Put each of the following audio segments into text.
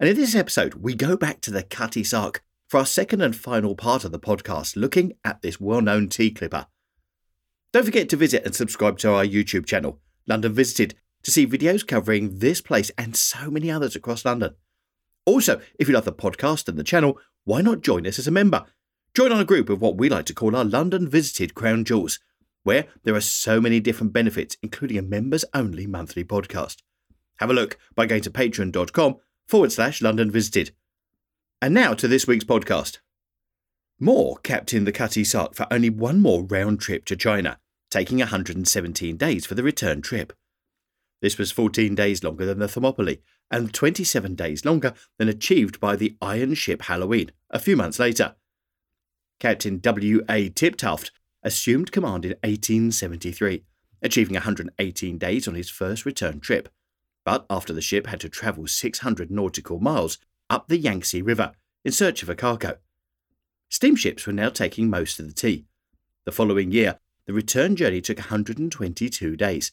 And in this episode, we go back to the Cutty Sark for our second and final part of the podcast, looking at this well known tea clipper. Don't forget to visit and subscribe to our YouTube channel, London Visited, to see videos covering this place and so many others across London. Also, if you love the podcast and the channel, why not join us as a member? Join on a group of what we like to call our London Visited Crown Jewels, where there are so many different benefits, including a members only monthly podcast. Have a look by going to patreon.com forward slash London Visited. And now to this week's podcast. Moore in the Cutty Sark for only one more round trip to China, taking 117 days for the return trip. This was 14 days longer than the Thermopylae and 27 days longer than achieved by the iron ship Halloween a few months later. Captain W. A. Tiptaft assumed command in 1873, achieving 118 days on his first return trip. But after the ship had to travel 600 nautical miles up the Yangtze River in search of a cargo. Steamships were now taking most of the tea. The following year, the return journey took 122 days.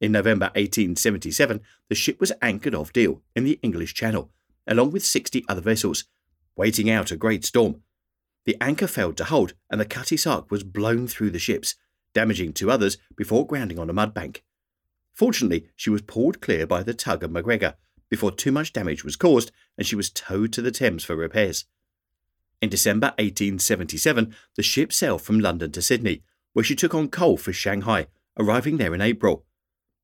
In November 1877, the ship was anchored off Deal in the English Channel, along with 60 other vessels, waiting out a great storm. The anchor failed to hold, and the Cutty Sark was blown through the ships, damaging two others before grounding on a mudbank. Fortunately, she was pulled clear by the tug of MacGregor before too much damage was caused, and she was towed to the Thames for repairs. In December 1877, the ship sailed from London to Sydney, where she took on coal for Shanghai, arriving there in April.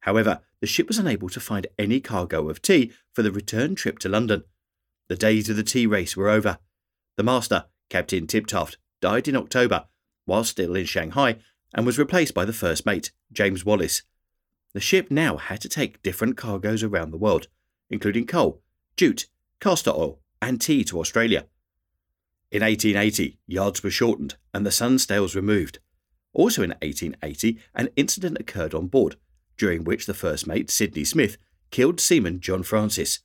However, the ship was unable to find any cargo of tea for the return trip to London. The days of the tea race were over. The master, Captain Tiptaft, died in October while still in Shanghai and was replaced by the first mate, James Wallis. The ship now had to take different cargoes around the world, including coal, jute, castor oil, and tea to Australia. In 1880, yards were shortened and the stunsails removed. Also in 1880, an incident occurred on board during which the first mate, Sidney Smith, killed seaman John Francis.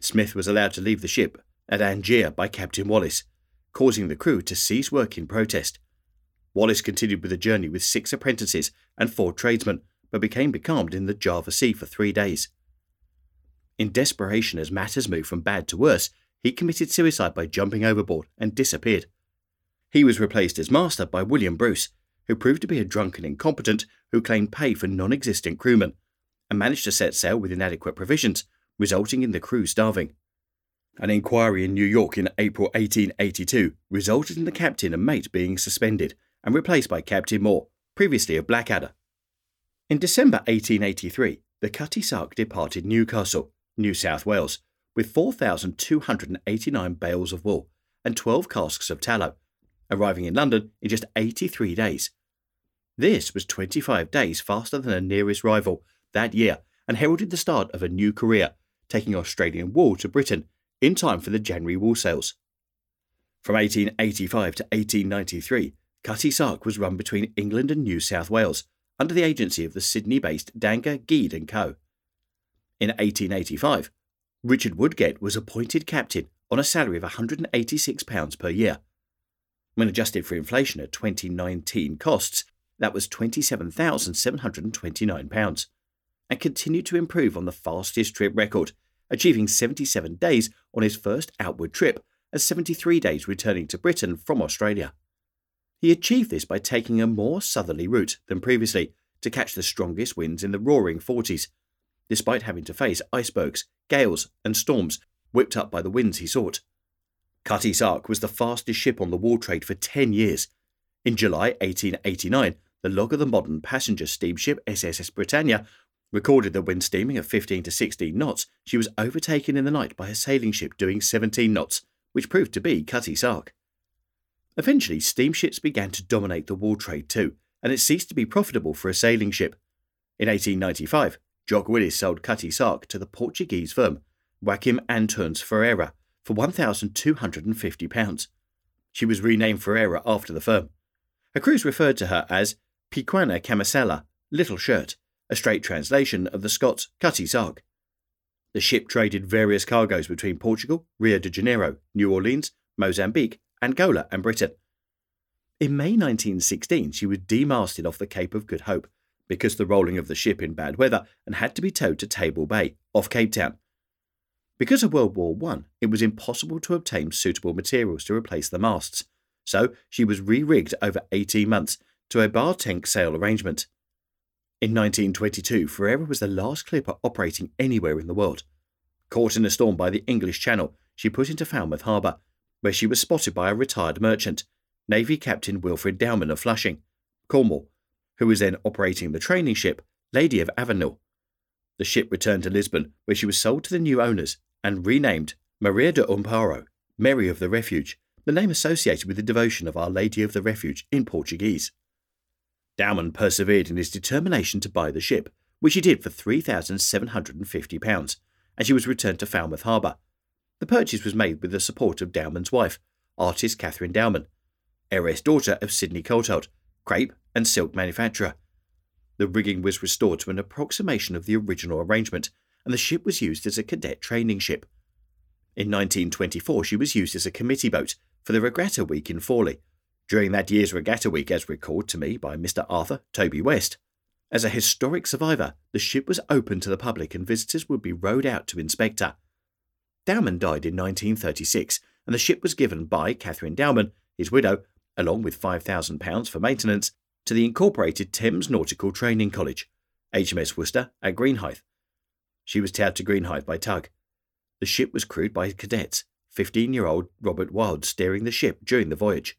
Smith was allowed to leave the ship at Anjer by Captain Wallis, causing the crew to cease work in protest. Wallis continued with the journey with six apprentices and four tradesmen, but became becalmed in the Java Sea for three days. In desperation as matters moved from bad to worse, he committed suicide by jumping overboard and disappeared. He was replaced as master by William Bruce, who proved to be a drunken incompetent who claimed pay for non existent crewmen, and managed to set sail with inadequate provisions, resulting in the crew starving. An inquiry in New York in April 1882 resulted in the captain and mate being suspended and replaced by Captain Moore, previously of Blackadder. In December 1883, the Cutty Sark departed Newcastle, New South Wales, with 4,289 bales of wool and 12 casks of tallow, arriving in London in just 83 days. This was 25 days faster than her nearest rival that year and heralded the start of a new career, taking Australian wool to Britain in time for the January wool sales. From 1885 to 1893, Cutty Sark was run between England and New South Wales under the agency of the Sydney-based Dangar, Gedye and Co. In 1885, Richard Woodgate was appointed captain on a salary of £186 per year. When adjusted for inflation at 2019 costs, that was £27,729, and continued to improve on the fastest trip record, achieving 77 days on his first outward trip and 73 days returning to Britain from Australia. He achieved this by taking a more southerly route than previously to catch the strongest winds in the roaring 40s, despite having to face icebergs, gales, and storms whipped up by the winds he sought. Cutty Sark was the fastest ship on the war trade for 10 years. In July 1889, the log of the modern passenger steamship SSS Britannia recorded that when steaming at 15 to 16 knots, she was overtaken in the night by a sailing ship doing 17 knots, which proved to be Cutty Sark. Eventually, steamships began to dominate the war trade too, and it ceased to be profitable for a sailing ship. In 1895, Jock Willis sold Cutty Sark to the Portuguese firm Joaquim Antunes Ferreira for £1,250. She was renamed Ferreira after the firm. Her crews referred to her as Pequena Camisola, Little Shirt, a straight translation of the Scots Cutty Sark. The ship traded various cargoes between Portugal, Rio de Janeiro, New Orleans, Mozambique, Angola, and Britain. In May 1916, she was demasted off the Cape of Good Hope because the rolling of the ship in bad weather and had to be towed to Table Bay, off Cape Town. Because of World War I, it was impossible to obtain suitable materials to replace the masts, so she was re rigged over 18 months to a barquentine sail arrangement. In 1922, Ferreira was the last clipper operating anywhere in the world. Caught in a storm by the English Channel, she put into Falmouth Harbour, where she was spotted by a retired merchant, Navy Captain Wilfred Dowman of Flushing, Cornwall, who was then operating the training ship Lady of Avenel. The ship returned to Lisbon, where she was sold to the new owners and renamed Maria do Amparo, Mary of the Refuge, the name associated with the devotion of Our Lady of the Refuge in Portuguese. Dowman persevered in his determination to buy the ship, which he did for £3,750, and she was returned to Falmouth Harbour. The purchase was made with the support of Dowman's wife, artist Catherine Dowman, heiress daughter of Sidney Courtauld, crepe and silk manufacturer. The rigging was restored to an approximation of the original arrangement, and the ship was used as a cadet training ship. In 1924, she was used as a committee boat for the Regatta Week in Fawley, during that year's Regatta Week, as recalled to me by Mr. Arthur Toby West. As a historic survivor, the ship was open to the public and visitors would be rowed out to inspect her. Dowman died in 1936, and the ship was given by Catherine Dowman, his widow, along with £5,000 for maintenance, to the Incorporated Thames Nautical Training College, HMS Worcester, at Greenhithe. She was towed to Greenhithe by tug. The ship was crewed by cadets, 15 year old Robert Wild steering the ship during the voyage.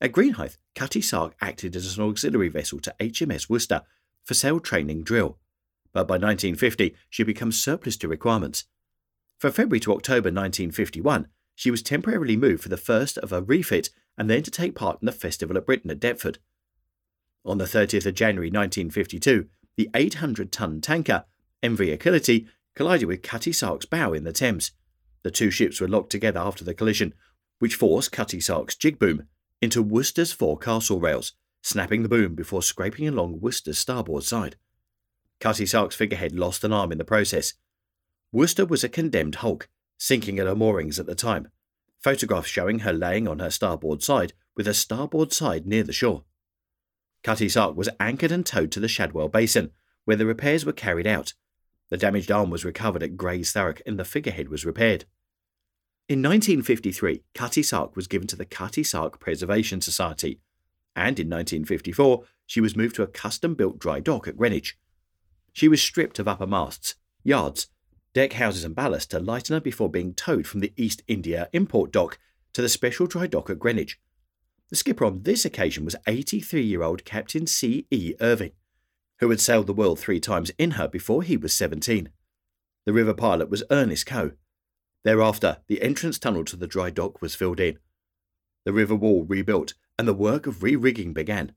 At Greenhithe, Cutty Sark acted as an auxiliary vessel to HMS Worcester for sail training drill, but by 1950 she had become surplus to requirements. From February to October 1951, she was temporarily moved for the first of a refit and then to take part in the Festival at Britain at Deptford. On the 30th of January 1952, the 800 ton tanker MV Aqueity collided with Cutty Sark's bow in the Thames. The two ships were locked together after the collision, which forced Cutty Sark's jib boom into Worcester's forecastle rails, snapping the boom before scraping along Worcester's starboard side. Cutty Sark's figurehead lost an arm in the process. Worcester was a condemned hulk, sinking at her moorings at the time. Photographs showing her laying on her starboard side with her starboard side near the shore. Cutty Sark was anchored and towed to the Shadwell Basin, where the repairs were carried out. The damaged arm was recovered at Grays Thurrock and the figurehead was repaired. In 1953, Cutty Sark was given to the Cutty Sark Preservation Society, and in 1954, she was moved to a custom built dry dock at Greenwich. She was stripped of upper masts, yards, deck houses, and ballast to lighten her before being towed from the East India import dock to the special dry dock at Greenwich. The skipper on this occasion was 83 year old Captain C. E. Irving, who had sailed the world three times in her before he was 17. The river pilot was Ernest Coe, Thereafter, the entrance tunnel to the dry dock was filled in, the river wall rebuilt, and the work of re rigging began.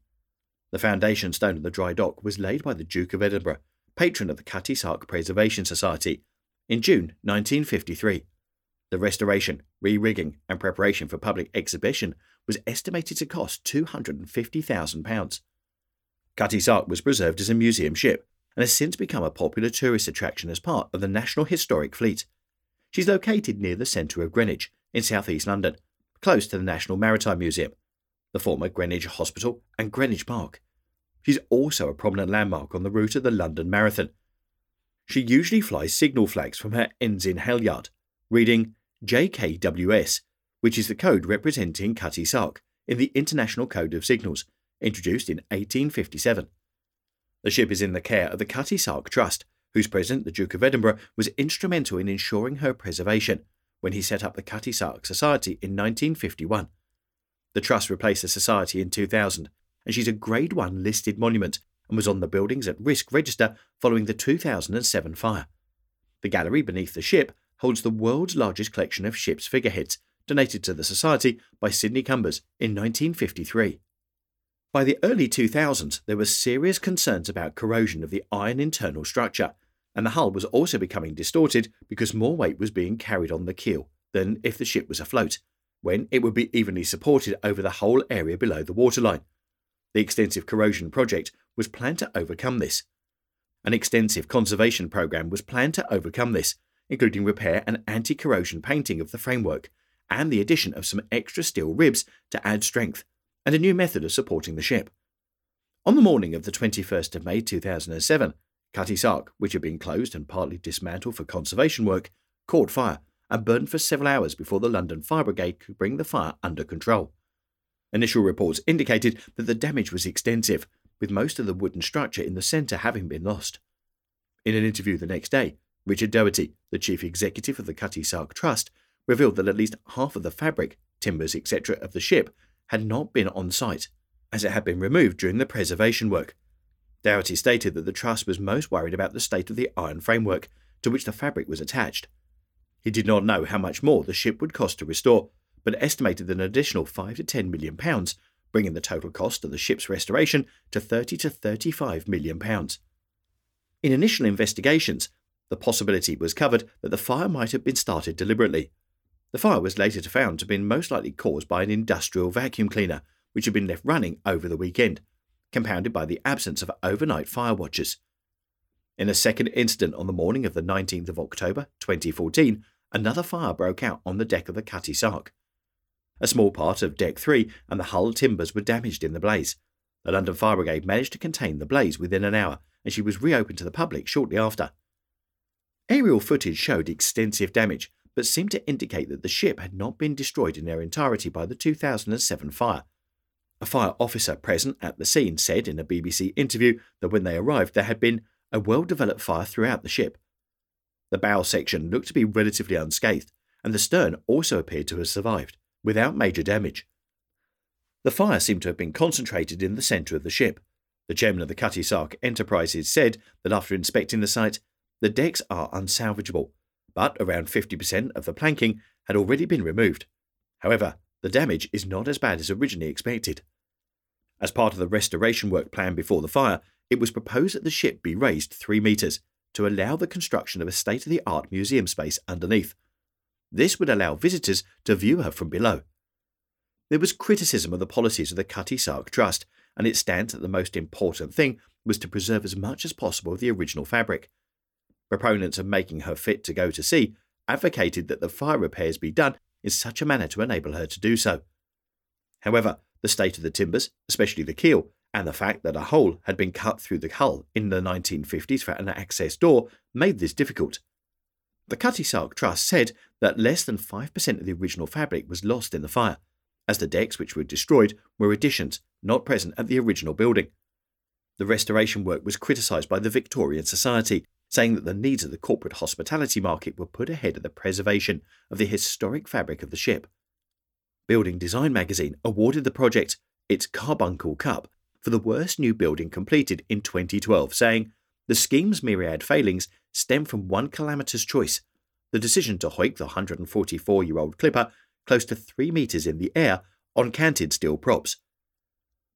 The foundation stone of the dry dock was laid by the Duke of Edinburgh, patron of the Cutty Sark Preservation Society, in June 1953. The restoration, re rigging, and preparation for public exhibition was estimated to cost £250,000. Cutty Sark was preserved as a museum ship and has since become a popular tourist attraction as part of the National Historic Fleet. She's located near the centre of Greenwich, in southeast London, close to the National Maritime Museum, the former Greenwich Hospital, and Greenwich Park. She's also a prominent landmark on the route of the London Marathon. She usually flies signal flags from her Ensign halyard, reading JKWS, which is the code representing Cutty Sark in the International Code of Signals, introduced in 1857. The ship is in the care of the Cutty Sark Trust, whose president, the Duke of Edinburgh, was instrumental in ensuring her preservation when he set up the Cutty Sark Society in 1951. The trust replaced the society in 2000, and she's a Grade 1 listed monument and was on the Buildings at Risk register following the 2007 fire. The gallery beneath the ship holds the world's largest collection of ship's figureheads, donated to the Society by Sidney Cumbers in 1953. By the early 2000s, there were serious concerns about corrosion of the iron internal structure, and the hull was also becoming distorted because more weight was being carried on the keel than if the ship was afloat, when it would be evenly supported over the whole area below the waterline. The extensive corrosion project was planned to overcome this. An extensive conservation program was planned to overcome this, including repair and anti corrosion painting of the framework, and the addition of some extra steel ribs to add strength, and a new method of supporting the ship. On the morning of the 21st of May 2007, Cutty Sark, which had been closed and partly dismantled for conservation work, caught fire and burned for several hours before the London Fire Brigade could bring the fire under control. Initial reports indicated that the damage was extensive, with most of the wooden structure in the centre having been lost. In an interview the next day, Richard Doherty, the chief executive of the Cutty Sark Trust, revealed that at least half of the fabric, timbers, etc., of the ship had not been on site, as it had been removed during the preservation work. Doherty stated that the Trust was most worried about the state of the iron framework to which the fabric was attached. He did not know how much more the ship would cost to restore, but estimated an additional 5 to 10 million pounds, bringing the total cost of the ship's restoration to 30 to 35 million pounds. In initial investigations, the possibility was covered that the fire might have been started deliberately. The fire was later found to have been most likely caused by an industrial vacuum cleaner, which had been left running over the weekend, compounded by the absence of overnight fire watchers. In a second incident on the morning of the 19th of October 2014, another fire broke out on the deck of the Cutty Sark. A small part of Deck 3 and the hull timbers were damaged in the blaze. The London Fire Brigade managed to contain the blaze within an hour, and she was reopened to the public shortly after. Aerial footage showed extensive damage, but seemed to indicate that the ship had not been destroyed in their entirety by the 2007 fire. A fire officer present at the scene said in a BBC interview that when they arrived there had been a well developed fire throughout the ship. The bow section looked to be relatively unscathed, and the stern also appeared to have survived without major damage. The fire seemed to have been concentrated in the centre of the ship. The chairman of the Cutty Sark Enterprises said that after inspecting the site, the decks are unsalvageable, but around 50% of the planking had already been removed. However, the damage is not as bad as originally expected. As part of the restoration work planned before the fire, it was proposed that the ship be raised three metres to allow the construction of a state of the art museum space underneath. This would allow visitors to view her from below. There was criticism of the policies of the Cutty Sark Trust, and its stance that the most important thing was to preserve as much as possible of the original fabric. Proponents of making her fit to go to sea advocated that the fire repairs be done in such a manner to enable her to do so. However, the state of the timbers, especially the keel, and the fact that a hole had been cut through the hull in the 1950s for an access door made this difficult. The Cutty Sark Trust said that less than 5% of the original fabric was lost in the fire, as the decks which were destroyed were additions not present at the original building. The restoration work was criticised by the Victorian Society, saying that the needs of the corporate hospitality market were put ahead of the preservation of the historic fabric of the ship. Building Design magazine awarded the project its Carbuncle Cup for the worst new building completed in 2012, saying, The scheme's myriad failings stem from one calamitous choice the decision to hoik the 144 year old clipper close to three metres in the air on canted steel props.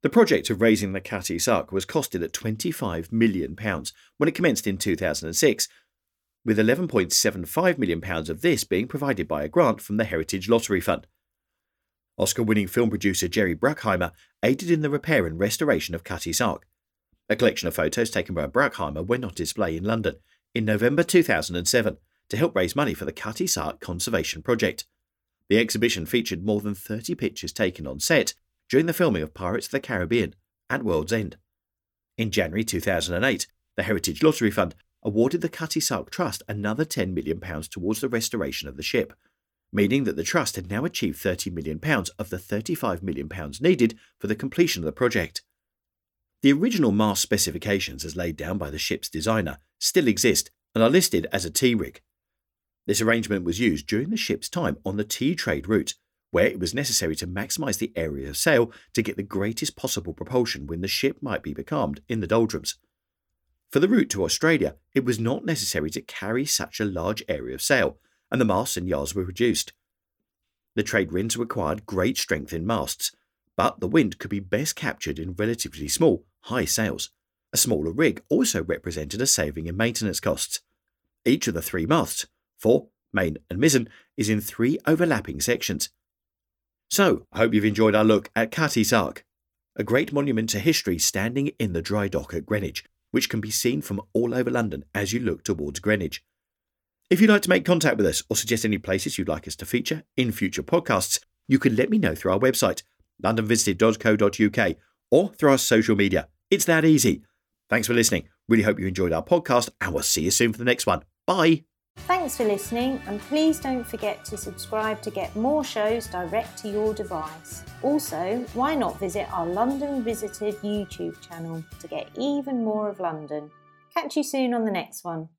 The project of raising the Cutty Sark was costed at £25 million when it commenced in 2006, with £11.75 million of this being provided by a grant from the Heritage Lottery Fund. Oscar winning film producer Jerry Bruckheimer aided in the repair and restoration of Cutty Sark. A collection of photos taken by Bruckheimer went on display in London in November 2007 to help raise money for the Cutty Sark Conservation Project. The exhibition featured more than 30 pictures taken on set during the filming of Pirates of the Caribbean at World's End. In January 2008, the Heritage Lottery Fund awarded the Cutty Sark Trust another £10 million towards the restoration of the ship, meaning that the Trust had now achieved £30 million of the £35 million needed for the completion of the project. The original mast specifications, as laid down by the ship's designer, still exist and are listed as a T rig. This arrangement was used during the ship's time on the tea trade route, where it was necessary to maximise the area of sail to get the greatest possible propulsion when the ship might be becalmed in the doldrums. For the route to Australia, it was not necessary to carry such a large area of sail, and the masts and yards were reduced. The trade winds required great strength in masts, but the wind could be best captured in relatively small, high sails. A smaller rig also represented a saving in maintenance costs. Each of the three masts fore, main, and mizzen is in three overlapping sections. So, I hope you've enjoyed our look at Cutty Sark, a great monument to history standing in the dry dock at Greenwich, which can be seen from all over London as you look towards Greenwich. If you'd like to make contact with us or suggest any places you'd like us to feature in future podcasts, you can let me know through our website, londonvisited.co.uk, or through our social media. It's that easy. Thanks for listening. Really hope you enjoyed our podcast, and we'll see you soon for the next one. Bye. Thanks for listening, and please don't forget to subscribe to get more shows direct to your device. Also, why not visit our London Visited YouTube channel to get even more of London? Catch you soon on the next one.